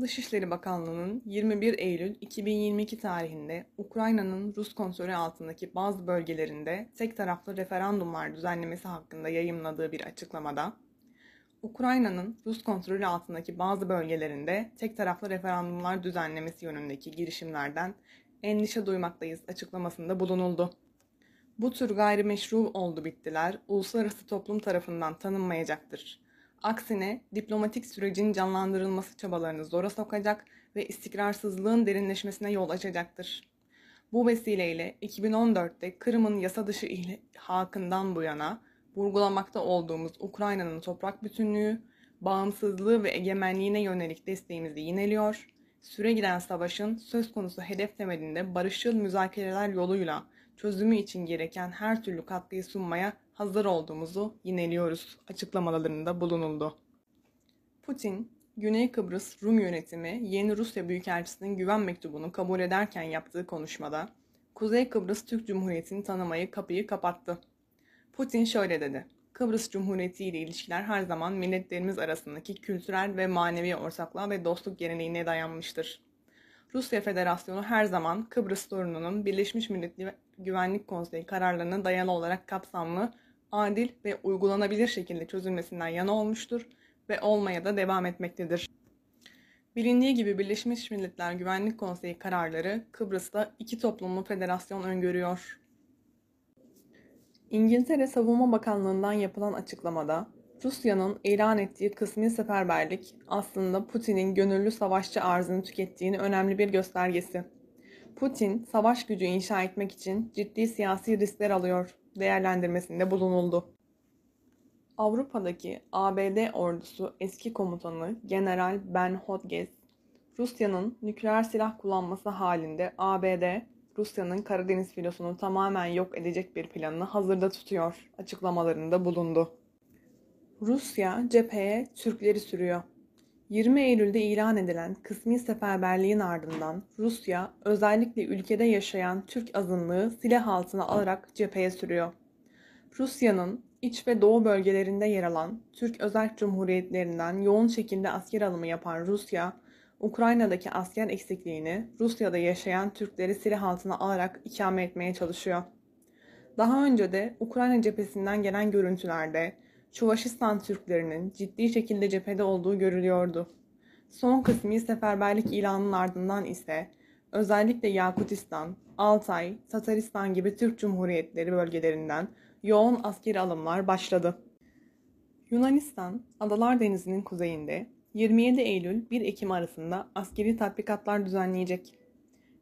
Dışişleri Bakanlığı'nın 21 Eylül 2022 tarihinde Ukrayna'nın Rus kontrolü altındaki bazı bölgelerinde tek taraflı referandumlar düzenlemesi hakkında yayımladığı bir açıklamada, Ukrayna'nın Rus kontrolü altındaki bazı bölgelerinde tek taraflı referandumlar düzenlemesi yönündeki girişimlerden endişe duymaktayız açıklamasında bulunuldu. Bu tür gayrimeşru oldu bittiler uluslararası toplum tarafından tanınmayacaktır. Aksine diplomatik sürecin canlandırılması çabalarını zora sokacak ve istikrarsızlığın derinleşmesine yol açacaktır. Bu vesileyle 2014'te Kırım'ın yasa dışı ilhakından bu yana vurgulamakta olduğumuz Ukrayna'nın toprak bütünlüğü, bağımsızlığı ve egemenliğine yönelik desteğimizi yineliyor, süre giden savaşın söz konusu hedef temelinde barışçıl müzakereler yoluyla çözümü için gereken her türlü katkıyı sunmaya hazır olduğumuzu yineliyoruz açıklamalarında bulunuldu. Putin, Güney Kıbrıs Rum yönetimi yeni Rusya Büyükelçisi'nin güven mektubunu kabul ederken yaptığı konuşmada Kuzey Kıbrıs Türk Cumhuriyeti'ni tanımayı kapıyı kapattı. Putin şöyle dedi. Kıbrıs Cumhuriyeti ile ilişkiler her zaman milletlerimiz arasındaki kültürel ve manevi ortaklığa ve dostluk geleneğine dayanmıştır. Rusya Federasyonu her zaman Kıbrıs sorununun Birleşmiş Milletler Güvenlik Konseyi kararlarına dayalı olarak kapsamlı, adil ve uygulanabilir şekilde çözülmesinden yana olmuştur ve olmaya da devam etmektedir. Bilindiği gibi Birleşmiş Milletler Güvenlik Konseyi kararları Kıbrıs'ta iki toplumlu federasyon öngörüyor. İngiltere Savunma Bakanlığı'ndan yapılan açıklamada Rusya'nın ilan ettiği kısmi seferberlik aslında Putin'in gönüllü savaşçı arzını tükettiğini önemli bir göstergesi. Putin, savaş gücü inşa etmek için ciddi siyasi riskler alıyor değerlendirmesinde bulunuldu. Avrupa'daki ABD ordusu eski komutanı General Ben Hodges, Rusya'nın nükleer silah kullanması halinde ABD, Rusya'nın Karadeniz filosunu tamamen yok edecek bir planını hazırda tutuyor açıklamalarında bulundu. Rusya cepheye Türkleri sürüyor. 20 Eylül'de ilan edilen kısmi seferberliğin ardından Rusya özellikle ülkede yaşayan Türk azınlığı silah altına alarak cepheye sürüyor. Rusya'nın iç ve doğu bölgelerinde yer alan Türk özel cumhuriyetlerinden yoğun şekilde asker alımı yapan Rusya, Ukrayna'daki asker eksikliğini Rusya'da yaşayan Türkleri silah altına alarak ikame etmeye çalışıyor. Daha önce de Ukrayna cephesinden gelen görüntülerde Çuvaşistan Türklerinin ciddi şekilde cephede olduğu görülüyordu. Son kısmi seferberlik ilanının ardından ise özellikle Yakutistan, Altay, Tataristan gibi Türk Cumhuriyetleri bölgelerinden yoğun askeri alımlar başladı. Yunanistan, Adalar Denizi'nin kuzeyinde 27 Eylül 1 Ekim arasında askeri tatbikatlar düzenleyecek.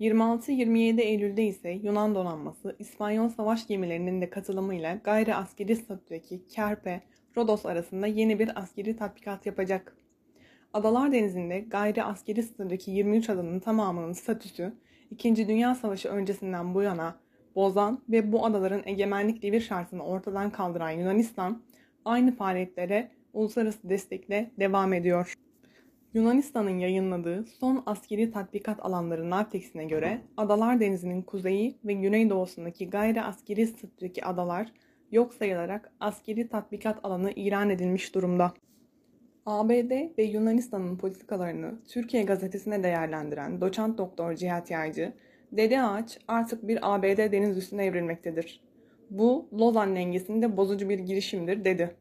26-27 Eylül'de ise Yunan donanması İspanyol savaş gemilerinin de katılımıyla gayri askeri statüdeki Kerpe, Rodos arasında yeni bir askeri tatbikat yapacak. Adalar Denizi'nde gayri askeri statüdeki 23 adanın tamamının statüsü, İkinci Dünya Savaşı öncesinden bu yana bozan ve bu adaların egemenlik devir şartını ortadan kaldıran Yunanistan, aynı faaliyetlere uluslararası destekle devam ediyor. Yunanistan'ın yayınladığı son askeri tatbikat alanları Navtex'ine göre Adalar Denizi'nin kuzeyi ve güneydoğusundaki gayri askeri statüdeki adalar yok sayılarak askeri tatbikat alanı ilan edilmiş durumda. ABD ve Yunanistan'ın politikalarını Türkiye gazetesine değerlendiren doçent doktor Cihat Yaycı, Dede Ağaç artık bir ABD deniz üstüne evrilmektedir. Bu Lozan dengesinde bozucu bir girişimdir dedi.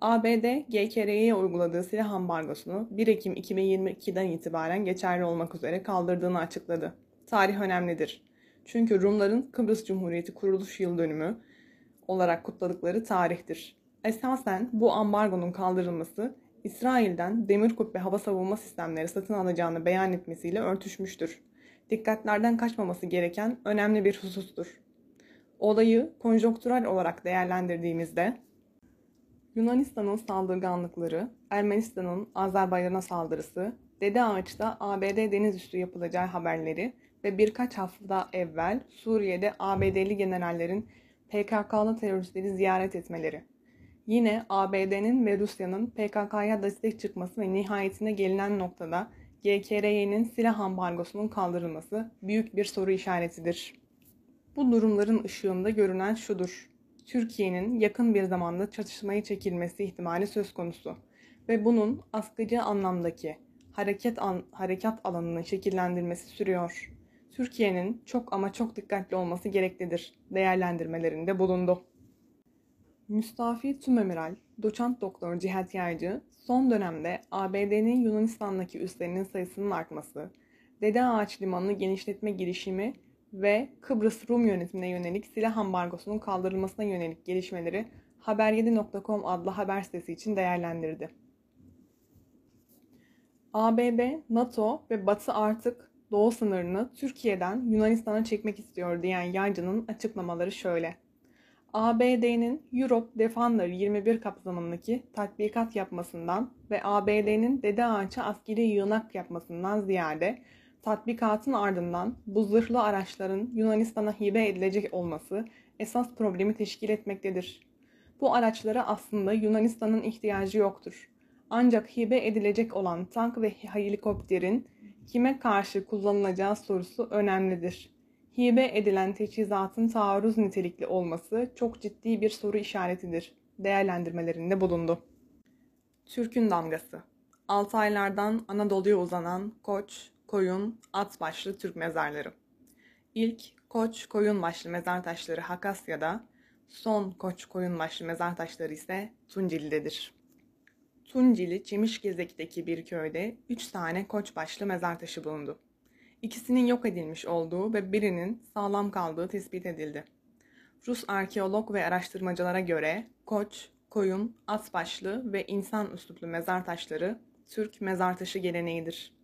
ABD, GKR'ye uyguladığı silah ambargosunu 1 Ekim 2022'den itibaren geçerli olmak üzere kaldırdığını açıkladı. Tarih önemlidir. Çünkü Rumların Kıbrıs Cumhuriyeti kuruluş yıl dönümü olarak kutladıkları tarihtir. Esasen bu ambargonun kaldırılması İsrail'den demir kubbe hava savunma sistemleri satın alacağını beyan etmesiyle örtüşmüştür. Dikkatlerden kaçmaması gereken önemli bir husustur. Olayı konjonktürel olarak değerlendirdiğimizde Yunanistan'ın saldırganlıkları, Ermenistan'ın Azerbaycan'a saldırısı, Dede Ağaç'ta ABD deniz üstü yapılacağı haberleri ve birkaç hafta evvel Suriye'de ABD'li generallerin PKK'lı teröristleri ziyaret etmeleri. Yine ABD'nin ve Rusya'nın PKK'ya destek çıkması ve nihayetine gelinen noktada GKRY'nin silah ambargosunun kaldırılması büyük bir soru işaretidir. Bu durumların ışığında görünen şudur. Türkiye'nin yakın bir zamanda çatışmaya çekilmesi ihtimali söz konusu ve bunun askıcı anlamdaki hareket, an, harekat alanının şekillendirmesi sürüyor. Türkiye'nin çok ama çok dikkatli olması gereklidir değerlendirmelerinde bulundu. Müstafi Tümemiral, doçent doktor Cihat Yaycı, son dönemde ABD'nin Yunanistan'daki üslerinin sayısının artması, Dede Ağaç Limanı'nı genişletme girişimi ve Kıbrıs Rum yönetimine yönelik silah ambargosunun kaldırılmasına yönelik gelişmeleri Haber7.com adlı haber sitesi için değerlendirdi. ABD, NATO ve Batı artık doğu sınırını Türkiye'den Yunanistan'a çekmek istiyor diyen Yaycı'nın açıklamaları şöyle. ABD'nin Europe Defender 21 kapsamındaki tatbikat yapmasından ve ABD'nin Dede Ağaç'a askeri yığınak yapmasından ziyade tatbikatın ardından bu zırhlı araçların Yunanistan'a hibe edilecek olması esas problemi teşkil etmektedir. Bu araçlara aslında Yunanistan'ın ihtiyacı yoktur. Ancak hibe edilecek olan tank ve helikopterin kime karşı kullanılacağı sorusu önemlidir. Hibe edilen teçhizatın taarruz nitelikli olması çok ciddi bir soru işaretidir. Değerlendirmelerinde bulundu. Türk'ün damgası Altaylardan Anadolu'ya uzanan Koç, Koyun, At başlı Türk mezarları. İlk Koç, Koyun başlı mezar taşları Hakasya'da, son Koç, Koyun başlı mezar taşları ise Tunceli'dedir. Tunceli, Çemişgezek'teki bir köyde 3 tane Koç başlı mezar taşı bulundu. İkisinin yok edilmiş olduğu ve birinin sağlam kaldığı tespit edildi. Rus arkeolog ve araştırmacılara göre Koç, Koyun, At başlı ve insan üsluplu mezar taşları Türk mezar taşı geleneğidir.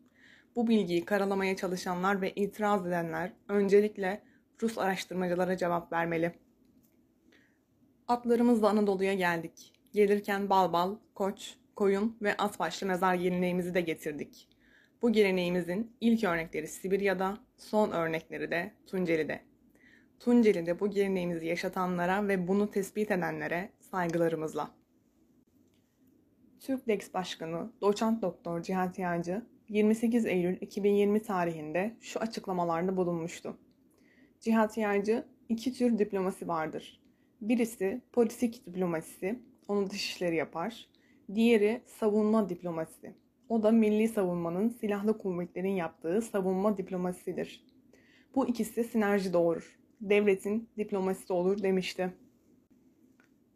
Bu bilgiyi karalamaya çalışanlar ve itiraz edenler öncelikle Rus araştırmacılara cevap vermeli. Atlarımızla Anadolu'ya geldik. Gelirken bal bal, koç, koyun ve at başlı mezar geleneğimizi de getirdik. Bu geleneğimizin ilk örnekleri Sibirya'da, son örnekleri de Tunceli'de. Tunceli'de bu geleneğimizi yaşatanlara ve bunu tespit edenlere saygılarımızla. Türkdex Başkanı Doçent Doktor Cihat Yağcı 28 Eylül 2020 tarihinde şu açıklamalarda bulunmuştu. Cihat Yaycı iki tür diplomasi vardır. Birisi politik diplomasisi, onu dışişleri yapar. Diğeri savunma diplomasisi. O da milli savunmanın silahlı kuvvetlerin yaptığı savunma diplomasisidir. Bu ikisi sinerji doğurur. Devletin diplomasisi olur demişti.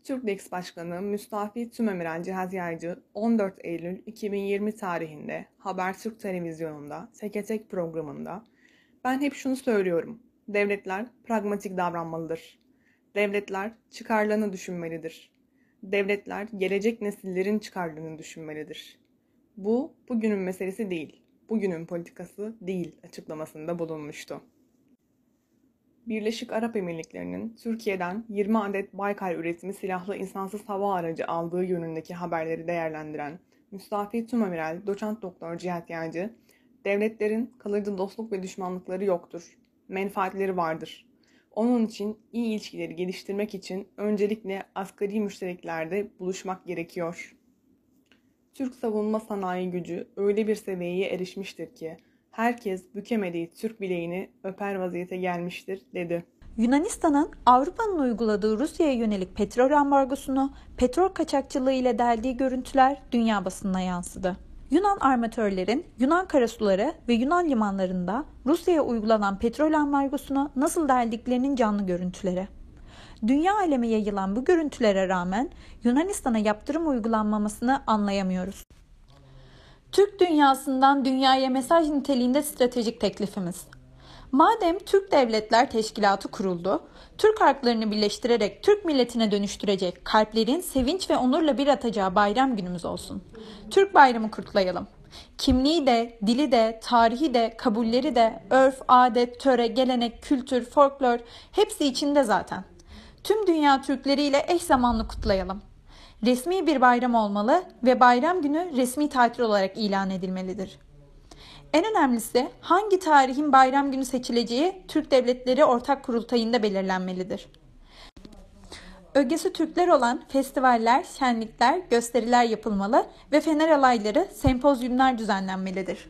Türkdex Başkanı Müstafi Tümemiren Cihaz Yaycı 14 Eylül 2020 tarihinde Habertürk televizyonunda Teke Tek programında ben hep şunu söylüyorum. Devletler pragmatik davranmalıdır. Devletler çıkarlarını düşünmelidir. Devletler gelecek nesillerin çıkarlarını düşünmelidir. Bu bugünün meselesi değil, bugünün politikası değil açıklamasında bulunmuştu. Birleşik Arap Emirlikleri'nin Türkiye'den 20 adet Baykar üretimi silahlı insansız hava aracı aldığı yönündeki haberleri değerlendiren Müstafi Tümamiral Doçent Doktor Cihat Yağcı, devletlerin kalıcı dostluk ve düşmanlıkları yoktur, menfaatleri vardır. Onun için iyi ilişkileri geliştirmek için öncelikle asgari müştereklerde buluşmak gerekiyor. Türk savunma sanayi gücü öyle bir seviyeye erişmiştir ki herkes bükemediği Türk bileğini öper vaziyete gelmiştir dedi. Yunanistan'ın Avrupa'nın uyguladığı Rusya'ya yönelik petrol ambargosunu, petrol kaçakçılığı ile deldiği görüntüler dünya basınına yansıdı. Yunan armatörlerin Yunan karasuları ve Yunan limanlarında Rusya'ya uygulanan petrol ambargosunu nasıl deldiklerinin canlı görüntüleri. Dünya alemi yayılan bu görüntülere rağmen Yunanistan'a yaptırım uygulanmamasını anlayamıyoruz. Türk dünyasından dünyaya mesaj niteliğinde stratejik teklifimiz. Madem Türk Devletler Teşkilatı kuruldu, Türk harplarını birleştirerek Türk milletine dönüştürecek kalplerin sevinç ve onurla bir atacağı bayram günümüz olsun. Türk bayramı kutlayalım. Kimliği de, dili de, tarihi de, kabulleri de, örf, adet, töre, gelenek, kültür, folklor hepsi içinde zaten. Tüm dünya Türkleriyle eş zamanlı kutlayalım resmi bir bayram olmalı ve bayram günü resmi tatil olarak ilan edilmelidir. En önemlisi hangi tarihin bayram günü seçileceği Türk Devletleri Ortak Kurultayı'nda belirlenmelidir. Ögesi Türkler olan festivaller, şenlikler, gösteriler yapılmalı ve fener alayları, sempozyumlar düzenlenmelidir.